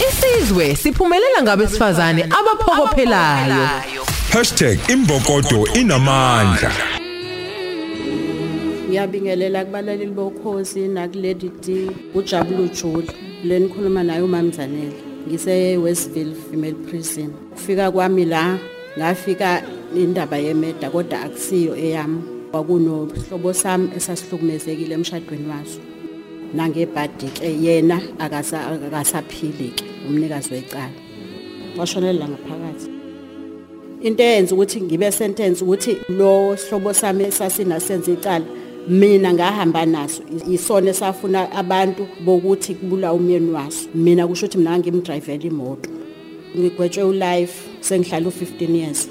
Isizwe siphumelela ngabesifazane abaphokophelayo. #imbokodo inamandla. Ngiyabingelela kubalaleli bokhozi nakulady d ujabule ujuli le nikhuluma naye umamzanele ngise-westville female prison. Kufika kwami la ngafika indaba yemeda kodwa akusiyo eyami. Kwakunohlobo sami esasihlukumezekile emshadweni waso. Nangebhadi-ke yena akasa- akasaphili-ke umnikazi wecala. Washonelela ngaphakathi into eyenza ukuthi ngibe sentence ukuthi lo hlobo sami esasinasenza icala mina ngahamba naso. Isona esafuna abantu bokuthi kubula umyeni waso. Mina kusho ukuthi mina ngimdrivela imoto. Ngigwetshwe ulife sengihlala u15 years.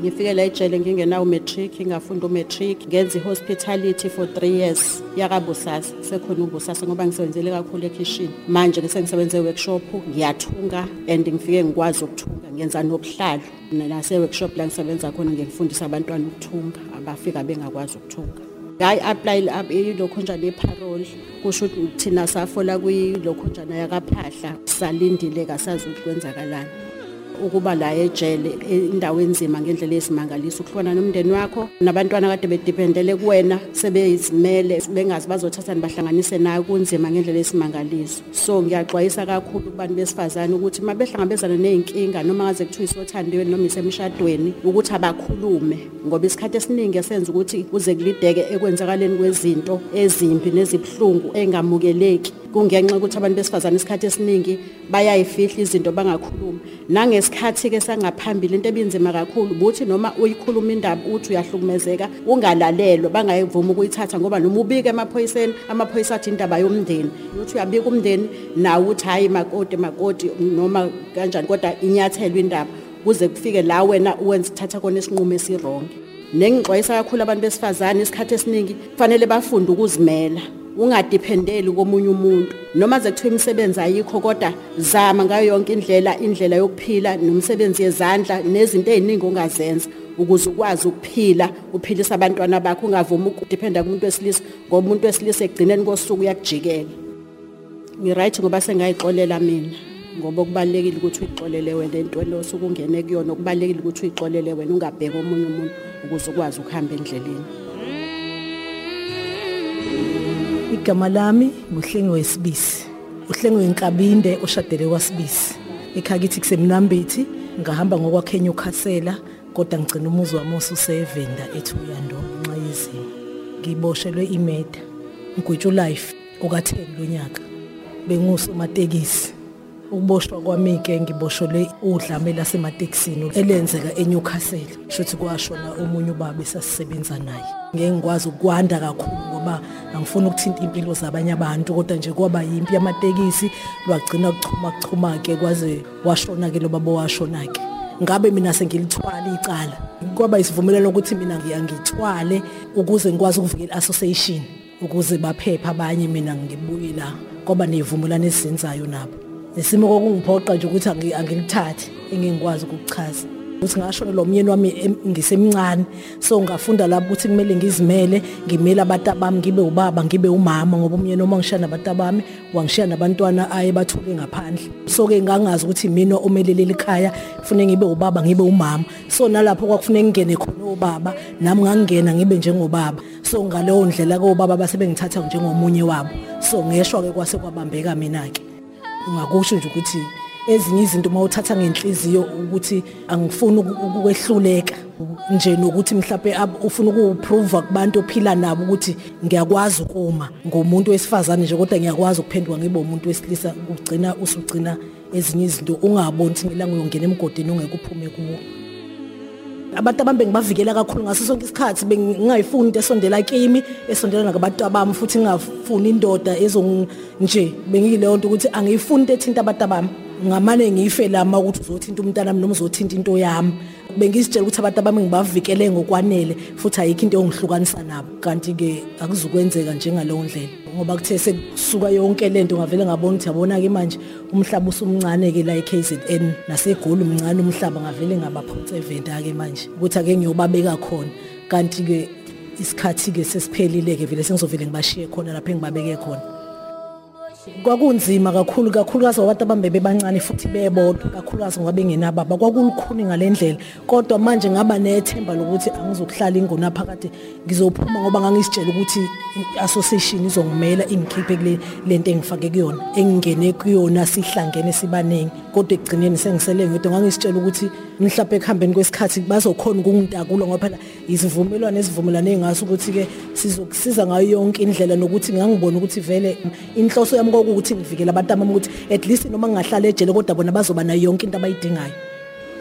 Ngifike la ejele ngingenawo matric ngafunda umatric ngenza ihospitality for 3 years. Yakabusasa sekhona ubusasa ngoba ngisebenzele kakhulu ekhishini. Manje ke sengisebenze workshop ngiyathunga and ngifike ngikwazi ukuthunga ngenza nobuhlalo. Nase workshop la ngisebenza khona ngifundisa abantwana ukuthunga abafika bengakwazi ukuthunga. Ngayi apply ilokhunjana yeparole kusho ukuthi thina safola kwilokhunjana yakaphahla salindile kasazi ukuthi kwenzakalani. Ukuba la ejele indawo enzima ngendlela esimangaliso ukuhlukana nomndeni wakho nabantwana kade bediphendele kuwena sebeyizimele bengazi bazothatha nibahlanganise nayo kunzima ngendlela esimangaliso so ngiyaxwayisa kakhulu kubantu besifazane ukuthi uma behlangabezana ney'nkinga noma ngaze kuthiwa isothandiwe noma isemshadweni ukuthi abakhulume. Ngoba isikhathi esiningi esenza ukuthi kuze kulideke ekwenzakaleni kwezinto ezimbi nezibuhlungu engamukeleki. Kungenxa ukuthi abantu besifazane isikhathi esiningi bayayifihla izinto bangakhulumi. Nangesikhathi-ke sangaphambili into ebinzima kakhulu buthi noma uyikhuluma indaba uthi uyahlukumezeka ungalalelwa bangayivumi ukuyithatha ngoba noma ubike emaphoyiseni amaphoyisa athi indaba yomndeni. Uthi uyabika umndeni nawe uthi hhayi makoti makoti noma kanjani kodwa inyathelwe indaba. Kuze kufike la wena uwenza uthatha kona isinqumo esironge. Nengixwayisa kakhulu abantu besifazane isikhathi esiningi kufanele bafunde ukuzimela. Ungadiphendeli komunye umuntu. Noma ze kuthiwa imisebenzi ayikho kodwa zama ngayo yonke indlela indlela yokuphila nomsebenzi yezandla nezinto eziningi ongazenza ukuze ukwazi ukuphila uphilisa abantwana bakho ungavumi ukudiphenda kumuntu wesilisa ngoba umuntu wesilisa ekugcineni kosuku uyakujikela. Ngiright ngoba sengayixolela mina ngoba kubalekile ukuthi uyixolele wena into le osuke ungene kuyona kubalekile ukuthi uyixolele wena ungabheki omunye umuntu ukuze ukwazi ukuhamba endleleni. Igama lami nguhlenge wesibisi uhlenge wenkabinde oshadele kwasibisi. Ekhakithi kusemnambithi ngahamba ngokwakhenya ukhasela kodwa ngigcina umuzi wami osusevenda ethuyando ngenxa yezimo ngiboshelwe imeda ngigwetshwe life okatheni lonyaka. Bengusomatekisi. Ukuboshwa kwami-ke ngiboshelwe udlame lasematekisini elenzeka eNewcastle. Shuthi kwashona omunye ubaba esasisebenza naye. Ngeke ngikwazi ukwanda kakhulu ngoba angifuni ukuthinta impilo zabanye abantu kodwa nje kwaba yimpi yamatekisi lwagcina kuchuma kuchuma-ke kwaze washona-ke lo baba washona-ke ngabe mina sengilithwala icala? Kwaba isivumelelo ukuthi mina ngiyangithwale ukuze ngikwazi ukuvikela association ukuze baphephe abanye mina ngibuye la. Kwaba nezivumelwano esizenzayo nabo. Nesimo kokungiphoqa nje ukuthi angilithathe engingikwazi ukuchaza ukuthi ngashona lo myeni wami ngisemncane so ngafunda lapho ukuthi kumele ngizimele ngimele abantu bami ngibe ubaba ngibe umama ngoba umyeni uma ngishiya nabantu bami wangishiya nabantwana aye bathule ngaphandle. So ke ngangazi ukuthi mina omelelele ekhaya kufanele ngibe ubaba ngibe umama. So nalapho kwakufanele ngingene khona obaba nami ngangena ngibe njengobaba. So ngaleyo ndlela kobaba basebengithatha njengomunye wabo. So ngeshwa ke kwase kwabambeka mina ke ungakusho nje ukuthi ezinye izinto mawuthatha ngenhliziyo ukuthi angifuni ukwehluleka nje nokuthi mhlawumbe ufuna ukuprove kubantu ophila nabo ukuthi ngiyakwazi ukuma ngomuntu wesifazane nje kodwa ngiyakwazi ukuphenduka ngibe umuntu wesilisa ugcina usugcina ezinye izinto ungaboni ukuthi ngelanga uyongena emgodini ongeke uphume kuwo. Abantu abambe ngibavikela kakhulu ngaso sonke isikhathi bengingayifuni into esondela kimi esondela nakubantu abami futhi ngingafuni indoda ezong nje bengiyileyo nto ukuthi angiyifuni into ethinta abantu abami. Ngamane ngife lama ukuthi uzothinta umntanami noma uzothinta into yami. Bengizitshela ukuthi abantu abami ngibavikele ngokwanele futhi ayikho into engihlukanisa nabo. Kanti-ke akuzukwenzeka njengaleyo ndlela ngoba kuthe sekusuka yonke lento ngavele ngabona ukuthi yabona-ke manje umhlaba usumncane-ke la e-KZN nasegoli umncane umhlaba ngavele ngabaphotsevenda-ke manje ukuthi ake ngiyobabeka khona. Kanti-ke isikhathi-ke sesiphelile-ke vele sengizovele ngibashiye khona lapho engibabeke khona. Kwakunzima kakhulu kakhulukazi abantu abambe bebancane futhi bebodwa kakhulukazi ngoba bengenababa. Kwakulukhuni ngalendlela. Kodwa manje ngaba nethemba lokuthi angizokuhlala ingona phakade ngizophuma ngoba ngangisitshela ukuthi i-association izongimela ingikhiphe kule lento engifake kuyona engingene kuyona sihlangene sibaningi kodwa ekugcineni sengisele ngedwa ngangisitshela ukuthi mhlawumbe ekuhambeni kwesikhathi bazokhona ukungitakula ngoba phela izivumelwano esivumelane ngaso ukuthi-ke sizokusiza ngayo yonke indlela nokuthi ngangibona ukuthi vele inhloso yami kokuthi ngivikele abantu abami ukuthi at least noma ngingahlala ejele kodwa bona bazoba nayo yonke into abayidingayo.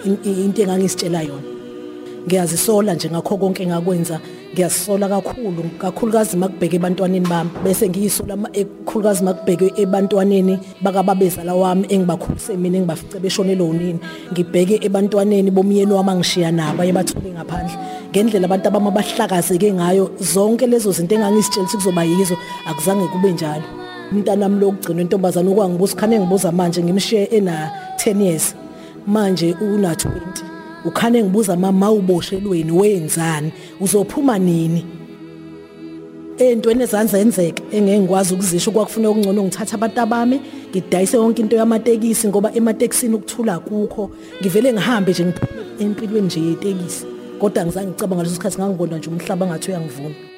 In- in- into engangisitshela yona. Ngiyazisola nje ngakho konke engakwenza. Ngiyazisola kakhulu kakhulukazi makubheke ebantwaneni bami. Bese ngiyisola ma- ekukhulukazi makubheke ebantwaneni bakababezala wami engibakhulise mina engibafice beshonelwe unini ngibheke ebantwaneni bomyeni wami angishiya nabo ayebathole ngaphandle. Ngendlela abantu abami abahlakazeke ngayo zonke lezo zinto engangisitshela ukuthi kuzoba yizo akuzange kube njalo. Umntanami lokugcina intombazane okwangibuza khane ngibuza manje ngimshiye ena 10 years. Manje una 20 ukhane ngibuza mama uboshelweni wenzani? Uzophuma nini? Ey'ntweni ezanzenzeka engeke ngikwazi ukuzisho kwakufuna okungcono ngithatha abantu abami ngidayise yonke into yamatekisi ngoba ematekisini ukuthula kukho ngivele ngihambe nje empilweni nje yetekisi kodwa ngizange ngicabanga ngaleso sikhathi ngangibona nje umhlaba ngathi uyangivuna.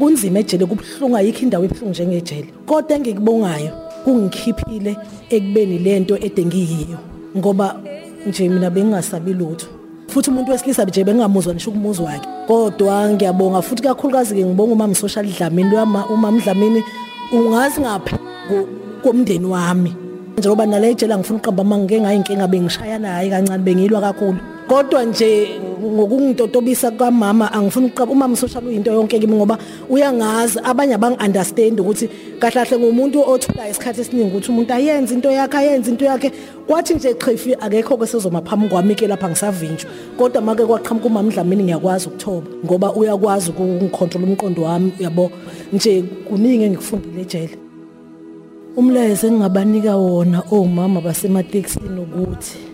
Kunzima ejele kubuhlungu ayikho indawo ebuhlungu njengejele. Kodwa engikubongayo kungikhiphile ekubeni lento ede ngiyiyo ngoba nje mina bengingasabi lutho. Futhi umuntu wesilisa nje bengingamuzwa ngisho ukumuzi wakhe. Kodwa ngiyabonga futhi kakhulukazi ke ngibonga umama social Dlamini lwama umama Dlamini ungazi ngaphi ko- komndeni wami. Njengoba nale ejela ngifuna uqamba mangike ngayinkinga bengishaya naye kancane bengilwa kakhulu. Kodwa nje ngokungitotobisa kamama angifuni ukuqaba umama social uyinto yonke kimi ngoba uyangazi abanye abangi-understand ukuthi kahle kahle ngumuntu othulayo isikhathi esiningi ukuthi umuntu ayenze into yakhe ayenze into yakhe. Kwathi nje qhifi akekho kwesezoma phambi kwami ke lapha ngisavinjwa. Kodwa make kwaqhamuka umama Dlamini ngiyakwazi ukuthoba ngoba uyakwazi ukungicontrol umqondo wami yabo? Nje kuningi engikufundile ejele. Umlayezo engingabanika wona omama basematekisini ukuthi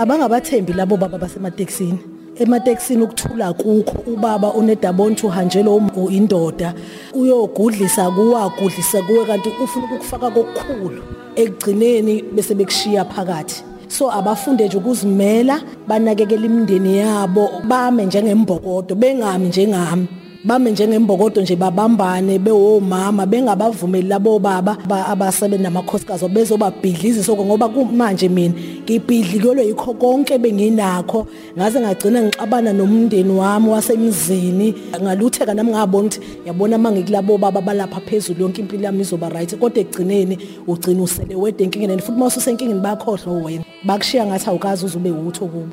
abangabathembi labo baba basematekisini. Ematekisini ukuthula kukho ubaba unedabonto uhanjelwe um- indoda uyogudlisa kuwagudlisa kuwe kanti ufuna ukukufaka kokukhulu. Ekugcineni bese bekushiya phakathi. So abafunde nje ukuzimela banakekela imindeni yabo bame njengembokodo bengami njengami. Bame njengembokodo nje babambane bewomama bengabavumeli labo baba ba- abasebenza namakhosikazi bezobabhidlizisa ngoba kumanje mina ngibhidlikelwe yikho konke benginakho. Ngaze ngagcina ngixabana nomndeni wami wasemzini. Ngalutheka nami ngabona ukuthi yabona mangikulabo baba balapha phezulu yonke impilo yami izoba right kodwa ekugcineni ugcina usele wedwa enkingeni and futhi mawususenkingeni bayakhohlwa wena. Bakushiya ngathi awukazi uzube utho kubo.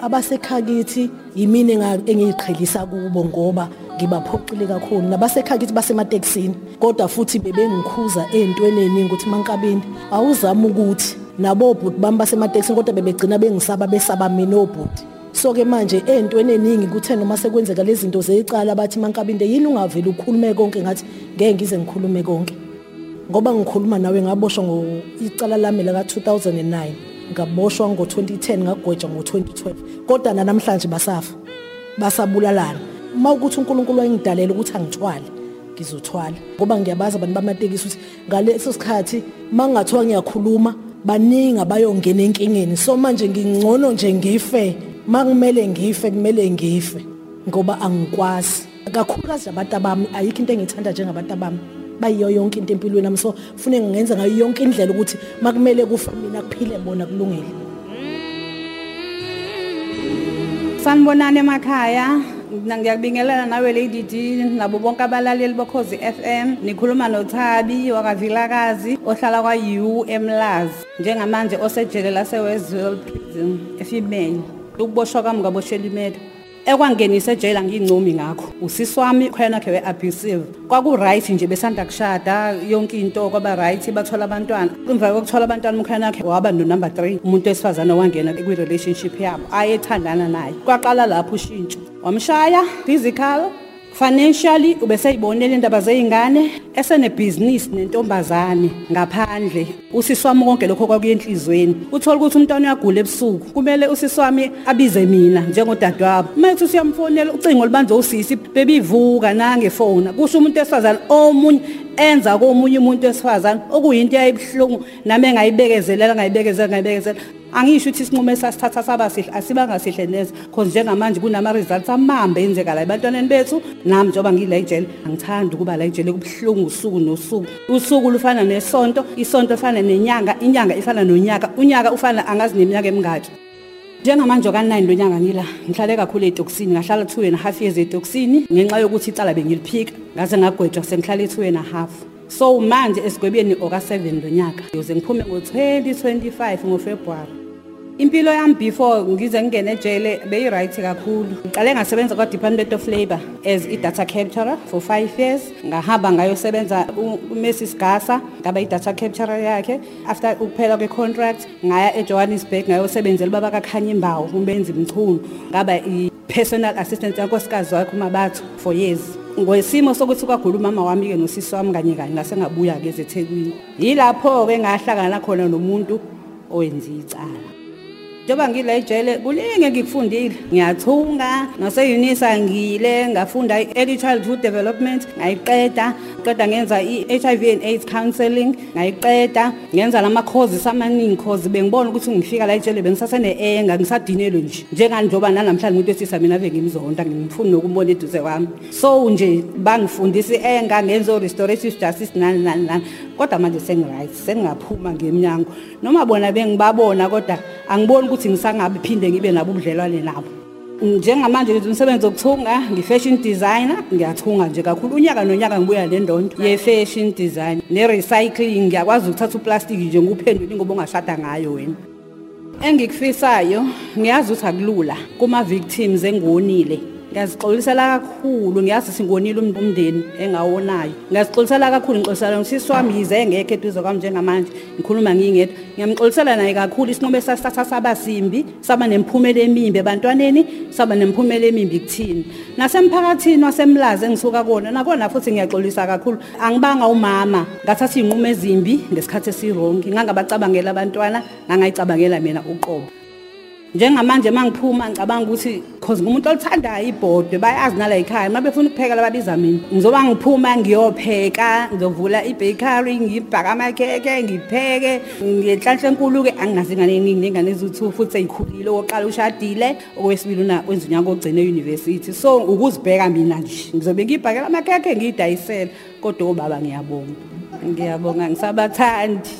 Abasekhakithi yimina enga- engiyiqhelisa kubo ngoba ngibaphoqile kakhulu. Nabasekhakithi basematekisini kodwa futhi bebengikhuza ey'ntweni ey'ningi ukuthi mankabindi awuzami ukuthi nabo obhuti bami basematekisini kodwa bebegcina bengisaba besaba mina obhuti. So-ke manje ey'ntweni ey'ningi kuthe noma sekwenzeka lezi zinto zeyicala bathi mankabinde yini ungavele ukhulume konke ngathi ngeke ngize ngikhulume konke. Ngoba ngikhuluma nawe ngaboshwa ngo icala lami la ka-2009 ngaboshwa ngo-2010 ngagwetshwa ngo-2012 kodwa nanamhlanje basafa basabulalana. Uma ukuthi unkulunkulu wayengidalela ukuthi angithwale ngizothwala. Ngoba ngiyabazi abantu bamatekisi ukuthi ngaleso sikhathi uma ngingathiwa ngiyakhuluma baningi abayongena enkingeni. So manje ngingcono nje ngife. Uma kumele ngife kumele ngife ngoba angikwazi. Kakhulukazi abantu abami ayikho into engiyithanda njengabantu abami. Bayiyo yonke into empilweni nami so fune ngingenza ngayo yonke indlela ukuthi makumele kufe mina kuphile bona kulungile. Sanibonani emakhaya. Mina ngiyakubingelela nawe Lady D nabo bonke abalaleli bokhozi FM nikhuluma noThabi wakavilakazi ohlala kwa U eMlazi njengamanje osejele lase Westville Prison efemale ukuboshwa kwami ngaboshela imeda ekwangenisa ejele ngingcomi ngakho. Usisi wami khona khe we-abusive. Kwaku-right nje besanda kushada yonke into kwaba right bathola abantwana. Emva kokuthola abantwana umkhana wakhe waba no-number three umuntu wesifazane wangena kwi-relationship yabo ayethandana naye. Kwaqala lapho ushintsho. Wamshaya physical financially ubeseyibonela indaba zeingane esenebhizinisi nentombazane ngaphandle. Usisi wami konke lokho kwakuyenhlizweni uthola ukuthi umntwana uyagula ebusuku. Kumele usisi wami abize mina njengodadewabo. Mayethi usiyamfonela ucingo libanjwe usisi bebivuka nangefona. Kusho umuntu esifazane omunye enza komunye umuntu esifazane okuyinto eyayibuhlungu nami engayibekezelela ngayibekezela ngayibekezela angisho ukuthi isinqumo esasithatha saba sihle asibanga sihle neze cause njengamanje kunama-results amambe enzeka la ebantwaneni bethu. Nami njengoba ngila ejele angithandi ukuba la ejele kubuhlungu usuku nosuku. Usuku lufana nesonto isonto lifana nenyanga inyanga ifana nonyaka unyaka ufana angazi neminyaka emingaki njengamanje oka-9 lo nyaka ngila ngihlale kakhulu ey'tokisini ngahlala two and a half years ey'tokisini ngenxa yokuthi icala bengiliphika ngaze ngagwetshwa sengihlale two and a half. So manje esigwebeni oka-7 lo nyaka yoze ngiphume ngo-2025 ngofebruwari impilo yami before ngize ngingene ejele beyi-right kakhulu. Ngiqale ngasebenza kwa-department of labour as i-data capturer for five years. Ngahamba ngayosebenza uMrs Gasa ngaba i-data capturer yakhe. After ukuphela kwe-contract ngaya ejohannesburg ngayosebenzela ubaba kakhanyimbawo umbenzi mchunu ngaba i-personal assistant yankosikazi wakhe umabatho for years. Ngwesimo sokuthi kwagula umama wami-ke nosisi wami kanye kanye ngase ngabuya-ke ezethekwini yilapho-ke ngahlangana khona nomuntu owenza icala. Njengoba ngila ejele kuningi engikufundile. Ngiyathunga ngaseyunisa ngile ngafunda i-early childhood development ngayiqeda. Qeda ngenza i-HIV and AIDS counseling ngayiqeda. Ngenza lama courses amaningi cause bengibona ukuthi ngifika la ejele bengisasene-enga ngisadinelwe nje. Njengani njengoba nanamhlanje umuntu wesisa mina ave ngimzonda ngimfuni nokumbona eduze kwami. So nje bangifundisa i-enga ngenza o-restorative justice nani nani nani. Kodwa manje sengi-right sengingaphuma ngemnyango noma bona bengibabona kodwa angiboni ukuthi ngisangabe phinde ngibe nabo ubudlelwane nabo. Njengamanje ngenza umsebenzi wokuthunga ngi-fashion designer ngiyathunga nje kakhulu. Unyaka nonyaka ngibuya le ndondo ye-fashion design ne-recycling ngiyakwazi ukuthatha uplastiki nje nguphendule ingoba ongashada ngayo wena. Engikufisayo ngiyazi ukuthi akulula kuma-victims engonile ngiyazixolisela kakhulu ngiyazi singonile umndeni engawonayo. Ngiyazixolisela kakhulu ngixolisela usisi wami yize ngekho eduze kwami njengamanje ngikhuluma ngingedwa. Ngiyamxolisela naye kakhulu isinqumo esasithatha saba simbi saba nemphumela emimbi ebantwaneni saba nemphumela emimbi kuthini. Nasemphakathini wasemlazi engisuka kona nakona futhi ngiyaxolisa kakhulu. Angibanga umama ngathatha iy'nqumo ezimbi ngesikhathi esirongi ngangabacabangela abantwana ngangayicabangela mina uqobo. Njengamanje mangiphuma ngicabanga ukuthi cause ngumuntu olithandayo ibhodwe bayazi nala ekhaya uma befuna ukupheka lababiza mina. Ngizoba ngiphuma ngiyopheka ngizovula i-bakery ngibhaka amakheke ngipheke. Ngenhlanhla enkulu-ke anginazo ingane eningi ney'ngane eziwu-two futhi sey'khulile owokuqala ushadile okwesibili wenza unyaka ogcina e-university so ukuzibheka mina nje ngizobe ngiyibhakela amakhekhe ngiyidayisela kodwa obaba ngiyabonga. Ngiyabonga ngisabathandi.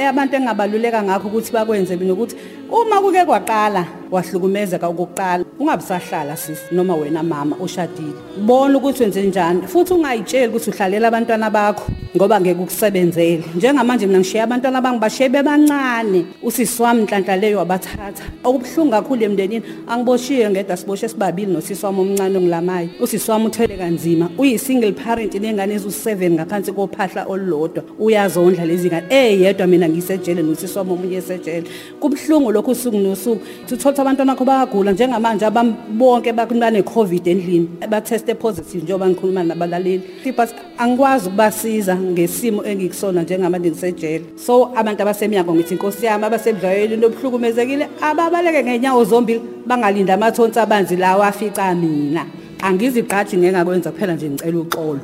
Abantu engingabaluleka ngakho ukuthi bakwenze mina ukuthi uma kuke kwaqala wahlukumezeka okokuqala ungabisahlala sisi noma wena mama oshadile. Bona ukuthi wenze njani futhi ungayitsheli ukuthi uhlalela abantwana bakho ngoba ngeke ukusebenzele. Njengamanje mina ngishiya abantwana bangibashiye bebancane. Usisi wami nhlanhla leyo wabathatha. Okubuhlungu kakhulu emndenini angiboshiye ngedwa siboshe sibabili nosisi wami omncane ongilamayo usisi wami uthwele kanzima uyi-single parent nengane eziwu-seven ngaphansi kophahla olulodwa. Uyazondla lezi ngane. Eyedwa mina ngisejele nosisi wami omunye esejele. Kubuhlungu lokhu usuku nosuku. Uthole ukuthi abantwana bakho bayagula njengamanje abami bonke banane-covid endlini batheste positive njengoba ngikhuluma nabalaleli. But angikwazi ukubasiza ngesimo engikusona njengamanje ngisejele so abantu abasemnyango ngithi inkosi yami abasebudlayweni lobuhlukumezekile ababaleke ngey'nyawo zombili bangalindi amathonsi abanzi lawo afica mina. Angizigqaji ngeke ngakwenza kuphela nje ngicela uxolo.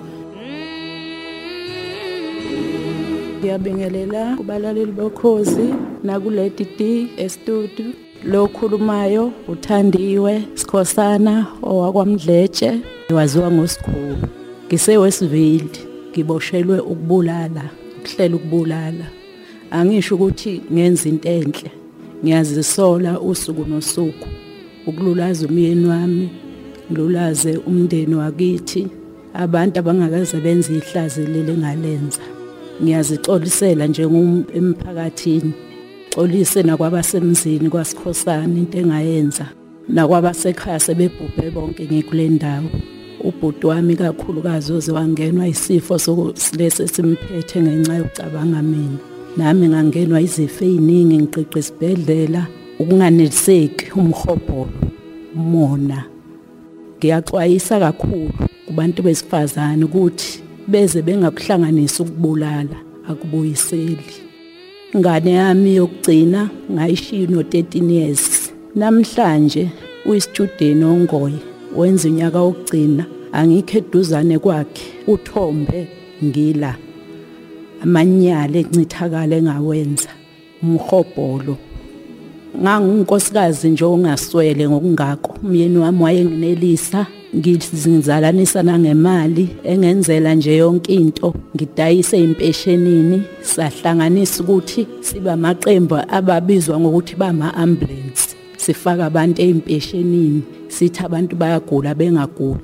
Ngiyabingelela kubalaleli bokhozi nakuledi D estudio. Lo khulumayo uthandiwe sikhosana owakwamdletshe. Waziwa ngosikhulu ngisewesiville ngiboshelwe ukubulala ukuhlela ukubulala. Angisho ukuthi ngenza into enhle ngiyazisola usuku nosuku. Ukululaza umyeni wami ngilulaze umndeni wakithi abantu abangakaze benze ihlazi leli ngalenza. Ngiyazixolisela njengomphakathini xolise nakwabasemzini kwasikhosana into engayenza nakwabasekhaya sebebhubhe bonke ngikule ndawo. Ubhuti wami kakhulukazi oze wangenwa isifo sokulesi esimphethe ngenxa yokucabanga mina. Nami ngangenwa izifo ey'ningi ngiqiqa esibhedlela ukunganeliseki umhobholo umona ngiyaxwayisa kakhulu kubantu besifazane ukuthi beze bengakuhlanganisa ukubulala akubuyiseli. Ingane yami yokugcina ngayishiya no 13 years. Namhlanje uyistudent ongoye wenza unyaka wokugcina. Angikho eduzane kwakhe uthombe ngila. Amanyala encithakala engawenza umhobholo ngangunkosikazi nje ongaswele ngokungako. Umyeni wami wayenginelisa ngizizalanisa nangemali engenzela nje yonke into. Ngidayise impeshenini sahlanganisa ukuthi siba amaqembu ababizwa ngokuthi bama ambulance sifaka abantu eimpeshenini sithi abantu bayagula bengaguli.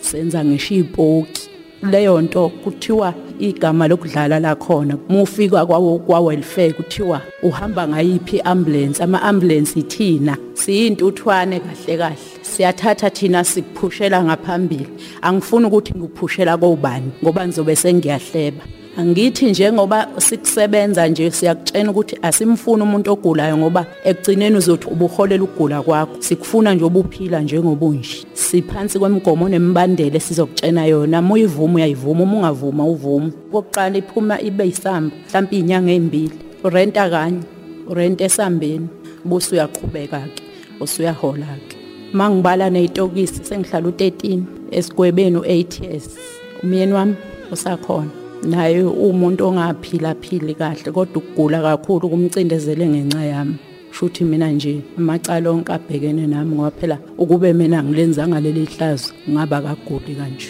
Senza ngisho ipoki leyo nto kuthiwa igama lokudlala la khona mufika kwawo kwa welfare kuthiwa uhamba ngayiphi ambulance ama ambulance ithina siyintuthwane kahle kahle. Siyathatha thina sikuphushela ngaphambili. Angifuni ukuthi ngikuphushela kobani ngoba ngizobe sengiyahleba. Angithi njengoba sikusebenza nje siyakutshena ukuthi asimfuni umuntu ogulayo ngoba ekugcineni uzothi ubuholela ukugula kwakho. Sikufuna nje obuphila njengobunje. Siphansi kwemigomo nemibandela sizokutshena yona. Uma uyivuma uyayivuma. Uma ungavuma uvuma. Kokuqala iphuma ibe yisamba mhlawumbe iy'nyanga ey'mbili urenta kanye urenta esambeni. Buse uyaqhubeka-ke usuyahola-ke uma ngibala ney'tokisi sengihlala u-13 esigwebeni u-8 years. Umyeni wami usakhona. Naye umuntu ongaphila phili kahle kodwa ukugula kakhulu kumcindezele ngenxa yami. Shuthi mina nje amacala onke abhekene nami ngoba phela ukube mina ngilenzanga leli hlazo ngaba kaguli kanje.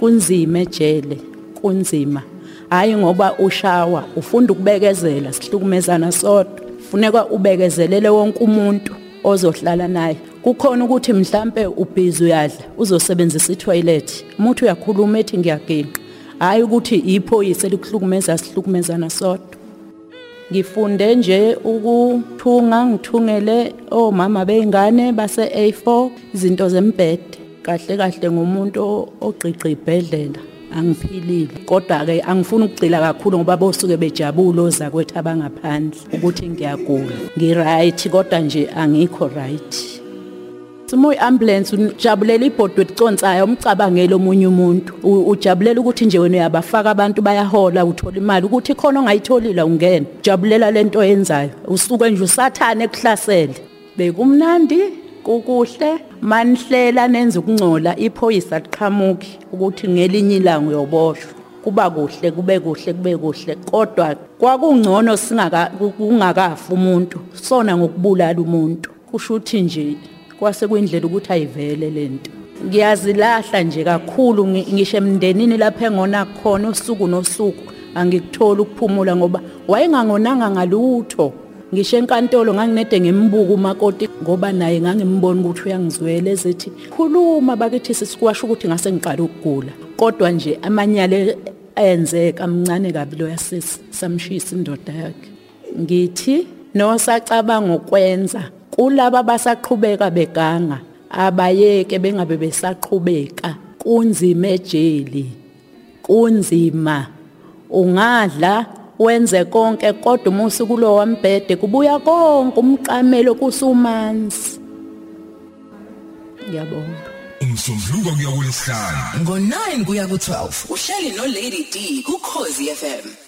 Kunzima ejele kunzima. Hayi ngoba ushawa ufunda ukubekezela sihlukumezana sodwa. Funeka ubekezelele wonke umuntu ozohlala naye. Kukhona ukuthi mhlambe ubhizi uyadla uzosebenzisa itoilet. Umuntu uyakhuluma ethi ngiyaginqa hayi ukuthi iphoyisa elikuhlukumeza sihlukumezana sodwa. Ngifunde nje ukuthunga ngithungele omama beingane base A4 izinto zembhede. Kahle kahle ngumuntu ogqiqi ibhedlela angiphilile. Kodwa ke angifuni ukugcila kakhulu ngoba bosuke bejabule ozakwethu abangaphandle ukuthi ngiyagula. Ngiright kodwa nje angikho right. Simo iambulance ujabulela ibhodi weticonsayo umcabangele omunye umuntu. Ujabulela ukuthi nje wena uyabafaka abantu bayahola uthola imali ukuthi khona ongayitholile ungena ujabulela lento oyenzayo. Usuke nje usathane ekuhlasele. Bekumnandi kukuhle. Manihlela nenza ukungcola iphoyisa liqhamuki ukuthi ngelinye ilanga uyoboshwa. Kuba kuhle kube kuhle kube kuhle. Kodwa kwakungcono singaka kungakafa umuntu. Sona ngokubulala umuntu. Kusho ukuthi nje kwase kuyindlela ukuthi ayivele lento ngiyazilahla nje kakhulu ngisho emndenini lapha engona khona usuku nosuku angikutholi ukuphumula ngoba wayengangonanga ngalutho. Ngisho enkantolo nganginede ngimbuka umakoti ngoba naye ngangimbona ukuthi uyangizwela ezithi khuluma bakithi sisikwasho ukuthi ngase ngiqala ukugula. Kodwa nje amanyala ayenzeka amncane kabi lo yasisi samshisa indoda yakhe. Ngithi nosacabanga ukwenza. Kulabo abasaqhubeka beganga abayeke bengabe besaqhubeka. Kunzima ejeli kunzima. Ungadla wenze konke kodwa uma usukulo wambhede kubuya konke umqamelo kusumanzi ngiyabonga. Umsombuluko kuya kulesihlanu ngo-9 kuya ku-12 uhleli no-lady d kukhozi fm